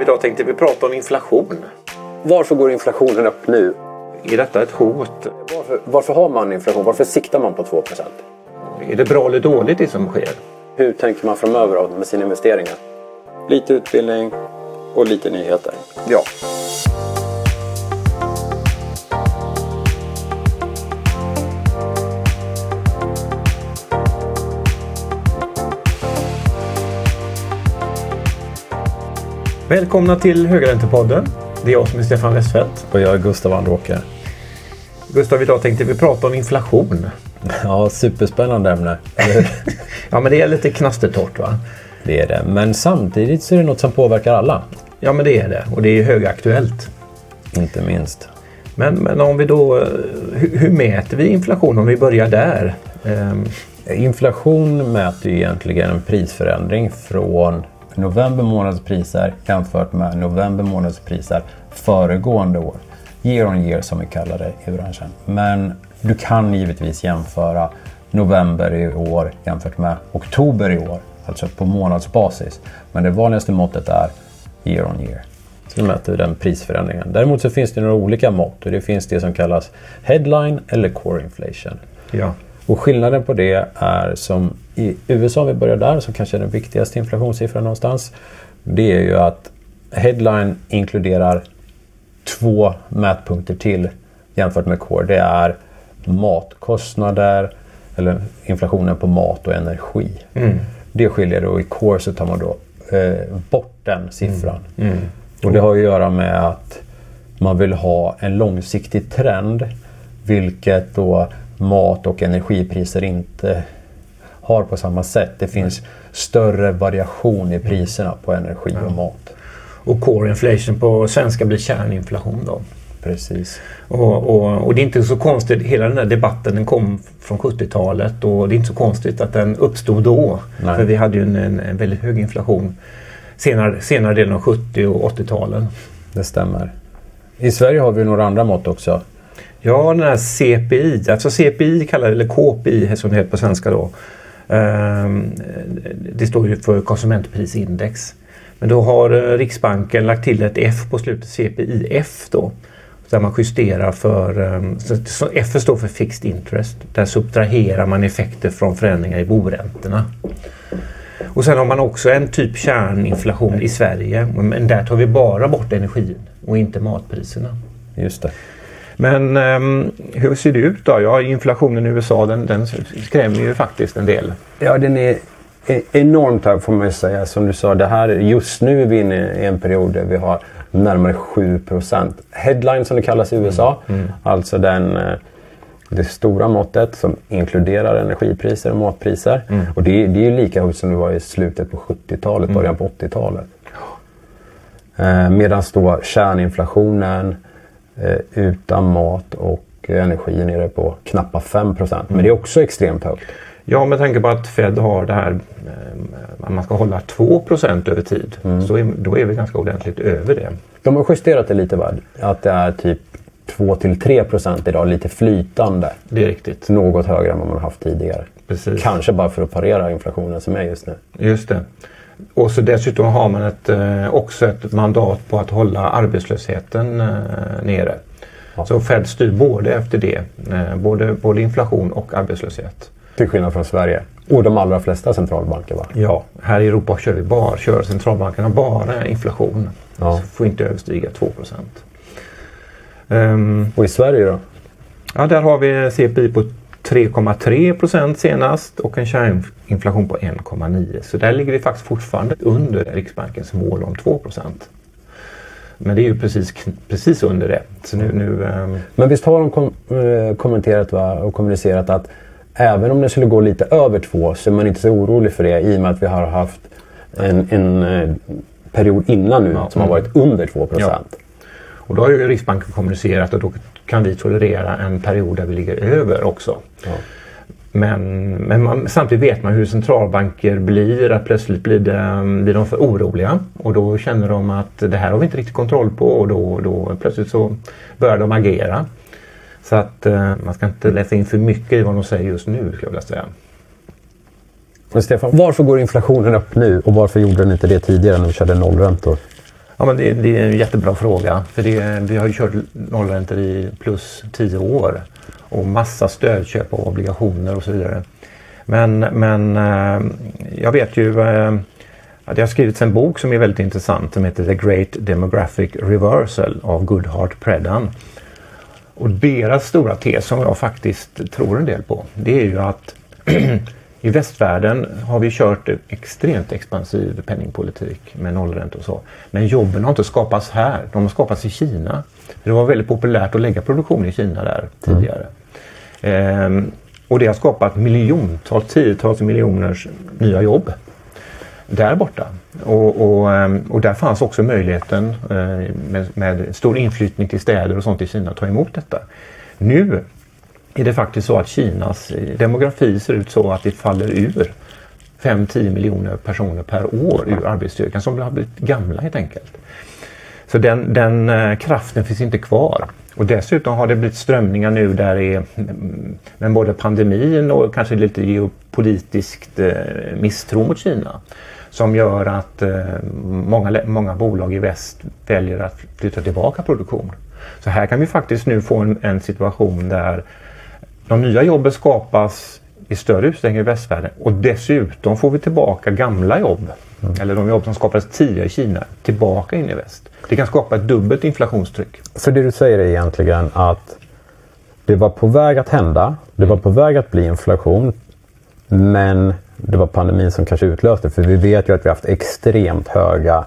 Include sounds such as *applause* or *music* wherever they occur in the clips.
Idag tänkte vi prata om inflation. Varför går inflationen upp nu? Är detta ett hot? Varför, varför har man inflation? Varför siktar man på 2% Är det bra eller dåligt det som sker? Hur tänker man framöver med sina investeringar? Lite utbildning och lite nyheter. Ja. Välkomna till Högräntepodden. Det är jag som är Stefan Westfeldt. Och jag är Gustav Andråker. Gustav, idag tänkte vi prata om inflation. Ja, superspännande ämne. *laughs* ja, men det är lite knastertorrt va? Det är det. Men samtidigt så är det något som påverkar alla. Ja, men det är det. Och det är högaktuellt. Inte minst. Men, men om vi då... Hur, hur mäter vi inflation om vi börjar där? Um... Inflation mäter ju egentligen en prisförändring från november månads priser jämfört med november månads priser föregående år. Year on year som vi kallar det i branschen. Men du kan givetvis jämföra november i år jämfört med oktober i år, alltså på månadsbasis. Men det vanligaste måttet är year on year. Så mäter den prisförändringen. Däremot så finns det några olika mått och det finns det som kallas headline eller core inflation. Ja. Och skillnaden på det är som i USA, om vi börjar där, som kanske är den viktigaste inflationssiffran någonstans. Det är ju att headline inkluderar två mätpunkter till jämfört med core. Det är matkostnader eller inflationen på mat och energi. Mm. Det skiljer och i core så tar man då eh, bort den siffran. Mm. Mm. Och det har att göra med att man vill ha en långsiktig trend. Vilket då mat och energipriser inte har på samma sätt. Det finns större variation i priserna på energi och mat. Och core inflation på svenska blir kärninflation då? Precis. Och, och, och, det är inte så konstigt, hela den här debatten den kom från 70-talet och det är inte så konstigt att den uppstod då. Nej. För vi hade ju en, en, väldigt hög inflation senare, senare delen av 70 och 80-talen. Det stämmer. I Sverige har vi några andra mått också. Ja, den här CPI, alltså CPI kallar eller KPI som det heter på svenska då. Ehm, det står ju för konsumentprisindex. Men då har eh, Riksbanken lagt till ett F på slutet, CPIF då. Där man justerar för, ehm, så F står för fixed interest. Där subtraherar man effekter från förändringar i boräntorna. Och sen har man också en typ kärninflation i Sverige. Men där tar vi bara bort energin och inte matpriserna. Just det. Men um, hur ser det ut då? Ja, inflationen i USA den, den skrämmer ju faktiskt en del. Ja, den är e-, enormt hög får man ju säga. Som du sa, det här, just nu är vi inne i en period där vi har närmare 7% Headline som det kallas i USA. Mm. Mm. Alltså den, eh, det stora måttet som inkluderar energipriser och matpriser. Mm. Och det, det är ju lika högt som det var i slutet på 70-talet, början mm. på 80-talet. Eh, Medan då kärninflationen utan mat och energi nere på knappt 5 procent. Men det är också extremt högt. Ja, med tanke på att Fed har det här att eh, man ska hålla 2% över tid. Mm. Så är, då är vi ganska ordentligt över det. De har justerat det lite va? Att det är typ 2 3 procent idag, lite flytande. Det är riktigt. Något högre än vad man haft tidigare. Precis. Kanske bara för att parera inflationen som är just nu. Just det. Och så dessutom har man ett, eh, också ett mandat på att hålla arbetslösheten eh, nere. Ja. Så Fed styr både efter det, eh, både, både inflation och arbetslöshet. Till skillnad från Sverige och de allra flesta centralbanker va? Ja, här i Europa kör, vi bara, kör centralbankerna bara inflation. Ja. Så får inte överstiga 2 procent. Um, och i Sverige då? Ja, där har vi CPI på 3,3 procent senast och en kärninflation på 1,9. Så där ligger vi faktiskt fortfarande under Riksbankens mål om 2 procent. Men det är ju precis, precis under det. Så nu, nu, um... Men visst har de kom, eh, kommenterat va, och kommunicerat att även om det skulle gå lite över 2 så är man inte så orolig för det i och med att vi har haft en, en eh, period innan nu ja, som har varit under 2 procent. Ja. Och då har ju Riksbanken kommunicerat att då kan vi tolerera en period där vi ligger över också. Ja. Men, men man, samtidigt vet man hur centralbanker blir, att plötsligt blir, det, blir de för oroliga och då känner de att det här har vi inte riktigt kontroll på och då, då plötsligt så börjar de agera. Så att eh, man ska inte läsa in för mycket i vad de säger just nu skulle jag vilja säga. Men Stefan, varför går inflationen upp nu och varför gjorde den inte det tidigare när vi körde nollräntor? Ja, men det, det, är en jättebra fråga. För det, vi har ju kört nollräntor i plus 10 år och massa stödköp av obligationer och så vidare. Men, men eh, jag vet ju eh, att det har skrivits en bok som är väldigt intressant som heter The Great Demographic Reversal av Goodhart Preddan. Och deras stora tes som jag faktiskt tror en del på det är ju att *clears throat* i västvärlden har vi kört extremt expansiv penningpolitik med nollränta och så. Men jobben har inte skapats här, de har skapats i Kina. Det var väldigt populärt att lägga produktion i Kina där tidigare. Mm. Ehm, och det har skapat miljontals, tiotals miljoners nya jobb där borta. Och, och, ehm, och där fanns också möjligheten eh, med, med, stor inflyttning till städer och sånt i Kina att ta emot detta. Nu är det faktiskt så att Kinas eh, demografi ser ut så att det faller ur 5-10 miljoner personer per år ur arbetsstyrkan som har blivit gamla helt enkelt. Så den, den eh, kraften finns inte kvar. Och dessutom har det blivit strömningar nu där det är mm, med både pandemin och kanske lite geopolitiskt eh, misstro mot Kina som gör att många, många bolag i väst väljer att flytta tillbaka produktion. Så här kan vi faktiskt nu få en, en situation där de nya jobben skapas i större utsträckning i västvärlden och dessutom får vi tillbaka gamla jobb, mm. eller de jobb som skapades tidigare i Kina, tillbaka in i väst. Det kan skapa ett dubbelt inflationstryck. Så det du säger är egentligen att det var på väg att hända, det var på väg att bli inflation, men det var pandemin som kanske utlöste För vi vet ju att vi har haft extremt höga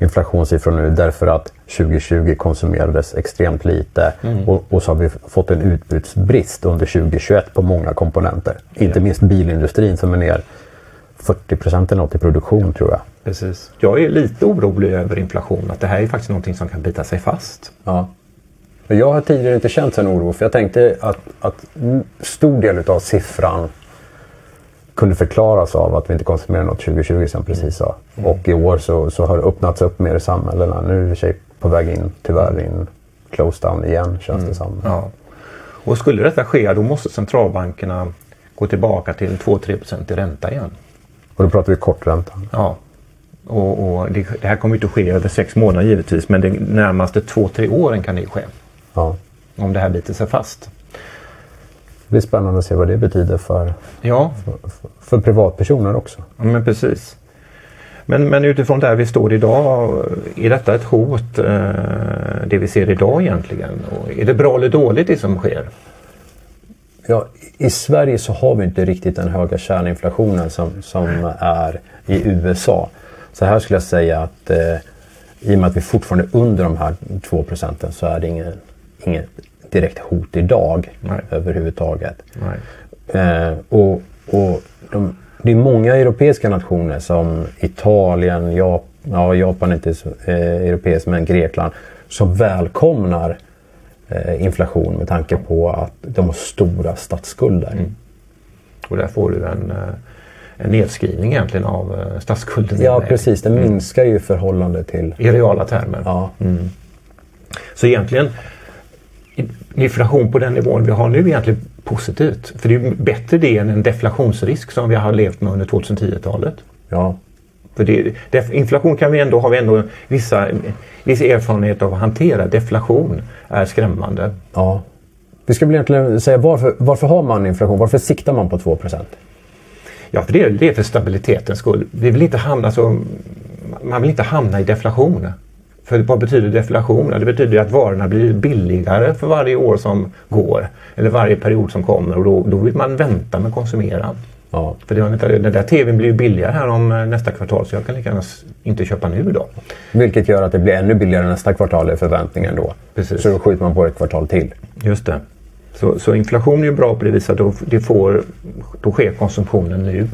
inflationssiffror nu därför att 2020 konsumerades extremt lite mm. och, och, så har vi fått en utbudsbrist under 2021 på många komponenter. Ja. Inte minst bilindustrin som är ner 40 procent eller något i produktion tror jag. Precis. Jag är lite orolig över inflation, att det här är faktiskt någonting som kan bita sig fast. Ja. Jag har tidigare inte känt en oro för jag tänkte att, att stor del av siffran kunde förklaras av att vi inte konsumerade något 2020 som precis sa. Mm. Och i år så, så har det öppnats upp mer i samhällena. Nu är vi sig på väg in, tyvärr, in close down igen känns mm. det som. Ja. Och skulle detta ske då måste centralbankerna gå tillbaka till 2-3% i ränta igen. Och då pratar vi kortränta? Ja. Och, och det, det, här kommer inte att ske över sex månader givetvis men de närmaste 2-3 åren kan det ske. Ja. Om det här biter sig fast. Det blir spännande att se vad det betyder för, ja. för, för, för privatpersoner också. Ja, men precis. Men, men utifrån där vi står idag, är detta ett hot eh, det vi ser idag egentligen? Och är det bra eller dåligt det som sker? Ja, I Sverige så har vi inte riktigt den höga kärninflationen som, som är i USA. Så här skulle jag säga att eh, i och med att vi fortfarande är under de här 2 procenten så är det ingen, inget direkt hot idag Nej. överhuvudtaget. Eh, och, och de, det är många europeiska nationer som Italien, Japan, ja, Japan är inte så eh, europeiskt, men Grekland som välkomnar eh, inflation med tanke på att de har stora statsskulder. Mm. Och där får du en, eh, en nedskrivning egentligen av eh, statsskulden. Ja precis, den mm. minskar ju i förhållande till... I reala termer. Ja. Mm. Så egentligen inflation på den nivån vi har nu egentligen positivt. För det är bättre det än en deflationsrisk som vi har levt med under 2010-talet. Ja. För det, def, inflation kan vi ändå, har vi ändå vissa, viss erfarenhet av att hantera. Deflation är skrämmande. Ja. Vi ska väl egentligen säga varför, varför har man inflation? Varför siktar man på 2 Ja, för det är, det är för stabilitetens skull. Vi vill inte hamna så, man vill inte hamna i deflation. För vad betyder deflation? Det betyder att varorna blir billigare för varje år som går. Eller varje period som kommer och då, då vill man vänta med att konsumera. Ja. För det, den där tvn blir ju billigare här om eh, nästa kvartal så jag kan lika gärna inte köpa nu idag. Vilket gör att det blir ännu billigare nästa kvartal i förväntningen då. Precis. Så då skjuter man på ett kvartal till. Just det. Så, så inflation är ju bra på det viset att då, det får, då sker konsumtionen nu.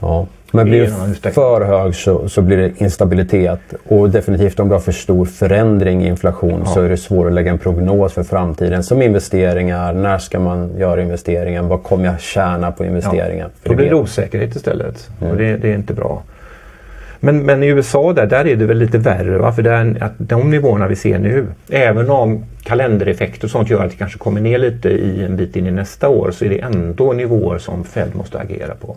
Ja. Men blir det för hög så, så, blir det instabilitet och definitivt om du har för stor förändring i inflation ja. så är det svårt att lägga en prognos för framtiden. Som investeringar, när ska man göra investeringen? Vad kommer jag tjäna på investeringen? Ja. Då blir det osäkerhet istället mm. och det, det, är inte bra. Men, men i USA där, där är det väl lite värre. Va? För där, att de nivåerna vi ser nu, även om kalendereffekter och sånt gör att det kanske kommer ner lite i en bit in i nästa år så är det ändå nivåer som Fed måste agera på.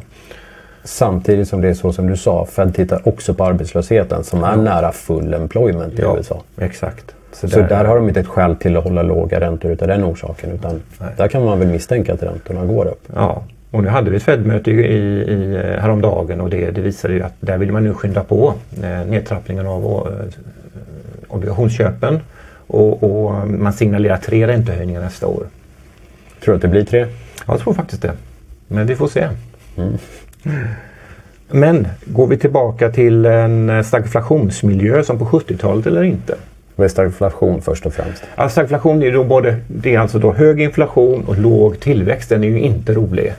Samtidigt som det är så som du sa, Fed tittar också på arbetslösheten som är nära full employment i Ja, USA. exakt. Så där, har de inte ett skäl till att hålla låga räntor utav den orsaken. Utan där kan man väl misstänka att räntorna går upp. Ja, och nu hade vi ett Fed-möte i, i, häromdagen och det, det visade ju att där vill man nu skynda på eh, nedtrappningen av eh, obligationsköpen. Och, och man signalerar tre räntehöjningar nästa år. Tror du att det blir tre? Jag tror faktiskt det. Men vi får se. Men går vi tillbaka till en stagflationsmiljö som på 70-talet eller inte? Vad är stagflation först och främst? Ja, stagflation är, då både, det är alltså då hög inflation och låg tillväxt. Den är ju inte rolig.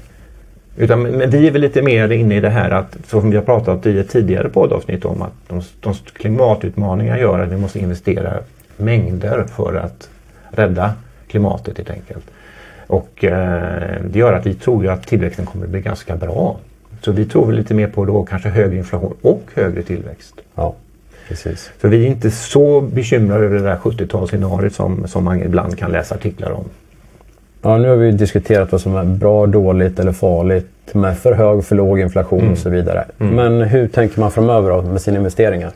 Utan, men vi är väl lite mer inne i det här att, som vi har pratat i ett tidigare poddavsnitt om, att de, de klimatutmaningar gör att vi måste investera mängder för att rädda klimatet helt enkelt. Och eh, det gör att vi tror ju att tillväxten kommer att bli ganska bra. Så vi tror lite mer på då kanske högre inflation och högre tillväxt. Ja, precis. Så vi är inte så bekymrade över det där 70-talsscenariot som, som man ibland kan läsa artiklar om. Ja, nu har vi diskuterat vad som är bra, dåligt eller farligt med för hög, för låg inflation och så vidare. Men hur tänker man framöver då med sina investeringar?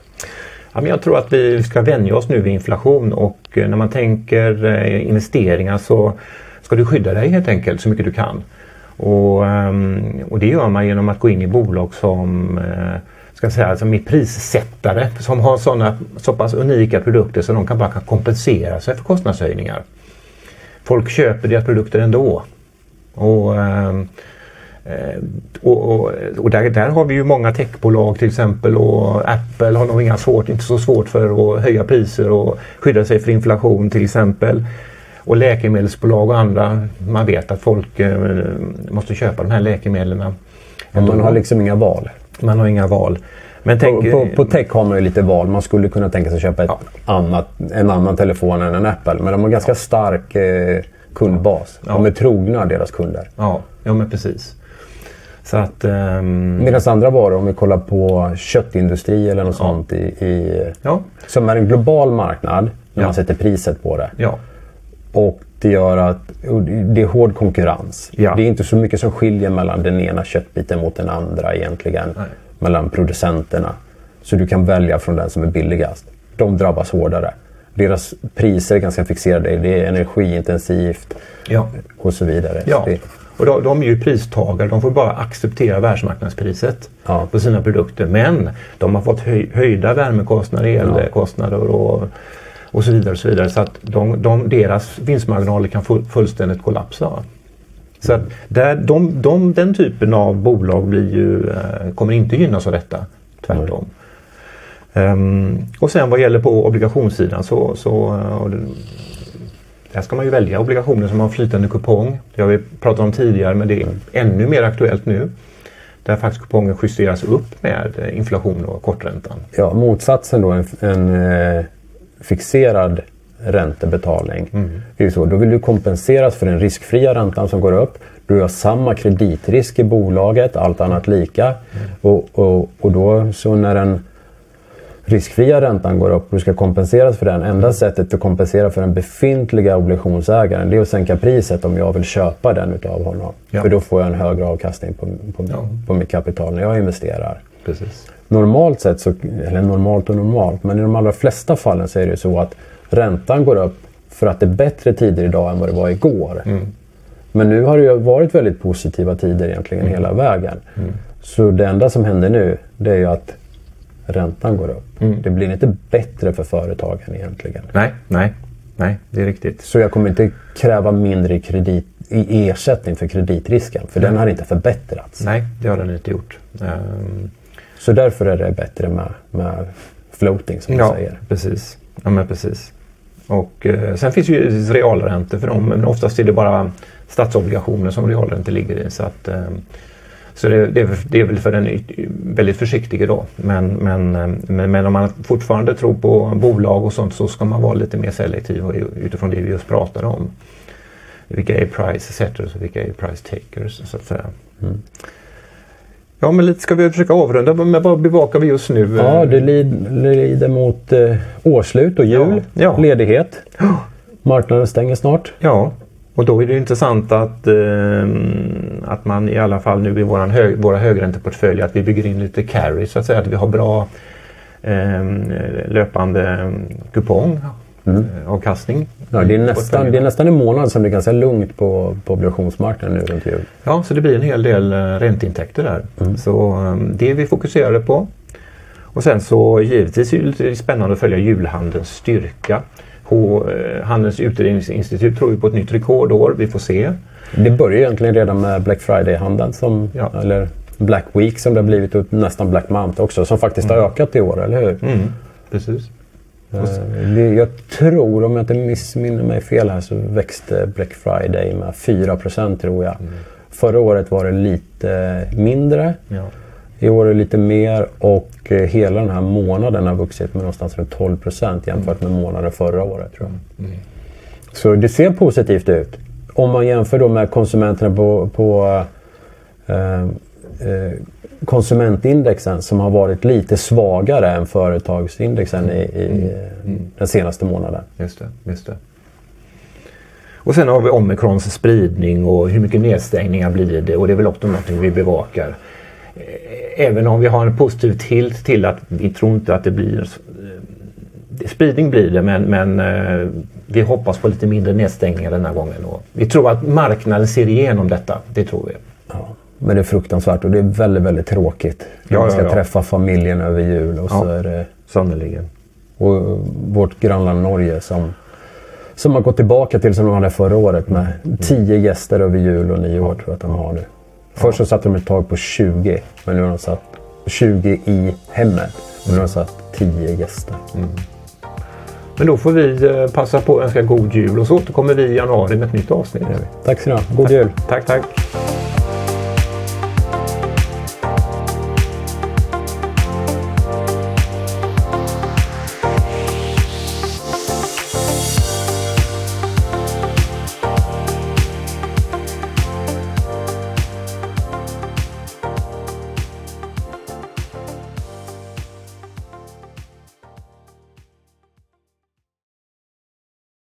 Ja, men jag tror att vi ska vänja oss nu vid inflation och eh, när man tänker eh, investeringar så ska du skydda dig helt enkelt så mycket du kan. Och, ehm, och det gör man genom att gå in i bolag som eh, ska säga, som är prissättare som har såna, så pass unika produkter så de kan bara kan kompensera sig för kostnadshöjningar. Folk köper deras produkter ändå. Och, ehm, eh, och, och, och där, där har vi ju många techbolag till exempel och Apple har nog inga svårt, inte så svårt för att höja priser och skydda sig för inflation till exempel. Och läkemedelsbolag och andra, man vet att folk eh, måste köpa de här läkemedlen. Man har liksom inga val. Man har inga val. Men tänk, På, på tech har man ju lite val. Man skulle kunna tänka sig köpa ett Ja. annat, en annan telefon än en Apple. Men de har ganska stark eh, kundbas. Ja. De är trogna deras kunder. ja, ja, men precis. Så att... ehm, Medan andra varor, om vi kollar på köttindustri eller något sånt, i, i, ja, som är en global marknad när Ja. man sätter priset på det. Och det gör att det är hård konkurrens. Ja. Det är inte så mycket som skiljer mellan den ena köttbiten mot den andra egentligen. Nej. Mellan producenterna. Så du kan välja från den som är billigast. De drabbas hårdare. Deras priser är ganska fixerade. Det är energiintensivt ja. och så vidare. Ja, Så det, och de, de är ju pristagare. De får bara acceptera världsmarknadspriset Ja. på sina produkter. Men de har fått höj, höjda värmekostnader, elkostnader och, och så vidare. Och så vidare så att de, de, deras vinstmarginaler kan full, fullständigt kollapsa. Så att där, de, de, den typen av bolag blir ju, eh, kommer inte gynnas av detta. Tvärtom. Ehm, och sen vad gäller på obligationssidan så, så eh, det, där ska man ju välja obligationer som har flytande kupong. Det har vi pratat om tidigare men det är ännu mer aktuellt nu. Där faktiskt kupongen justeras upp med eh, inflation och korträntan. ja, motsatsen då, en, en eh, fixerad räntebetalning. Det är så, då vill du kompenseras för den riskfria räntan som går upp. Du har samma kreditrisk i bolaget, allt annat lika. Och, och, och då så när den riskfria räntan går upp och du ska kompenseras för den. Enda sättet att kompensera för den befintliga obligationsägaren det är att sänka priset om jag vill köpa den utav honom. Ja. För då får jag en högre avkastning på, på, Ja. på mitt kapital när jag investerar. Precis. Normalt sett, så, eller normalt och normalt, men i de allra flesta fallen så är det så att räntan går upp för att det är bättre tider idag än vad det var igår. Men nu har det ju varit väldigt positiva tider egentligen hela vägen. Så det enda som händer nu det är ju att räntan går upp. Det blir inte bättre för företagen egentligen. Nej, nej, nej, det är riktigt. Så jag kommer inte kräva mindre kredit, i ersättning för kreditrisken. För den har inte förbättrats. Nej, det har den inte gjort. Ehm, Så därför är det bättre med, med floating som du ja, säger. precis. Ja, men precis. Och eh, sen finns ju realräntor för dem men oftast är det bara statsobligationer som realräntor ligger i. Så, att, eh, så det, det, är, det är väl för den väldigt försiktiga då. Men, men, eh, men, men om man fortfarande tror på bolag och sånt så ska man vara lite mer selektiv utifrån det vi just pratade om. Vilka är price setters och vilka är price takers så att säga. Ja men lite ska vi försöka avrunda men vad bevakar vi just nu? Ja, det lid- lider mot eh, årsslut och jul. Ja, ja. Ledighet. *gasps* Marknaden stänger snart. Ja, Och då är det intressant att, eh, att man i alla fall nu i våran hög, våra högränteportföljer att vi bygger in lite carry så att säga. Att vi har bra eh, löpande kupong mm. avkastning. Ja, det, är nästan, det är nästan en månad som det är ganska lugnt på, på obligationsmarknaden nu runt jul. Ja, så det blir en hel del eh, ränteintäkter där. Mm. Så ehm, det är vi fokuserade på. Och sen så givetvis är det spännande att följa julhandelns styrka. På, eh, Handelns utredningsinstitut tror vi på ett nytt rekordår. Vi får se. Det börjar egentligen redan med Black Friday-handeln. ja. Eller Black Week som det har blivit och nästan Black Month också. Som faktiskt mm. har ökat i år, eller hur? Mm. Precis. Eh, jag tror, om jag inte missminner mig fel här, så växte Black Friday med 4% tror jag. Mm. Förra året var det lite mindre. Ja. I år är det lite mer och eh, hela den här månaden har vuxit med någonstans runt 12% jämfört med månaden förra året. tror jag. Mm. Så det ser positivt ut. Om man jämför då med konsumenterna på, på eh, eh, konsumentindexen som har varit lite svagare än företagsindexen i, i mm. mm. den senaste månaden. Just det, just det. Och sen har vi omikrons spridning och hur mycket nedstängningar blir det och det är väl också någonting vi bevakar. Eh, även om vi har en positiv tilt till att vi tror inte att det blir eh, spridning blir det men, men eh, vi hoppas på lite mindre nedstängningar denna gången. Och vi tror att marknaden ser igenom detta. Det tror vi. Ja. Men det är fruktansvärt och det är väldigt, väldigt tråkigt. Ja, man ska ja, ja. träffa familjen över jul och så är det... Sannerligen. Och vårt grannland Norge som, som har gått tillbaka till som de hade förra året med mm. tio gäster över jul och nyår tror jag att de har nu. Först så satte de ett tag på 20, men nu har de satt 20 i hemmet. Men nu har de satt 10 gäster. Mm. Men då får vi eh, passa på att önska god jul och så återkommer vi i januari med ett nytt avsnitt. Tack så ha. God tack. jul. Tack, tack.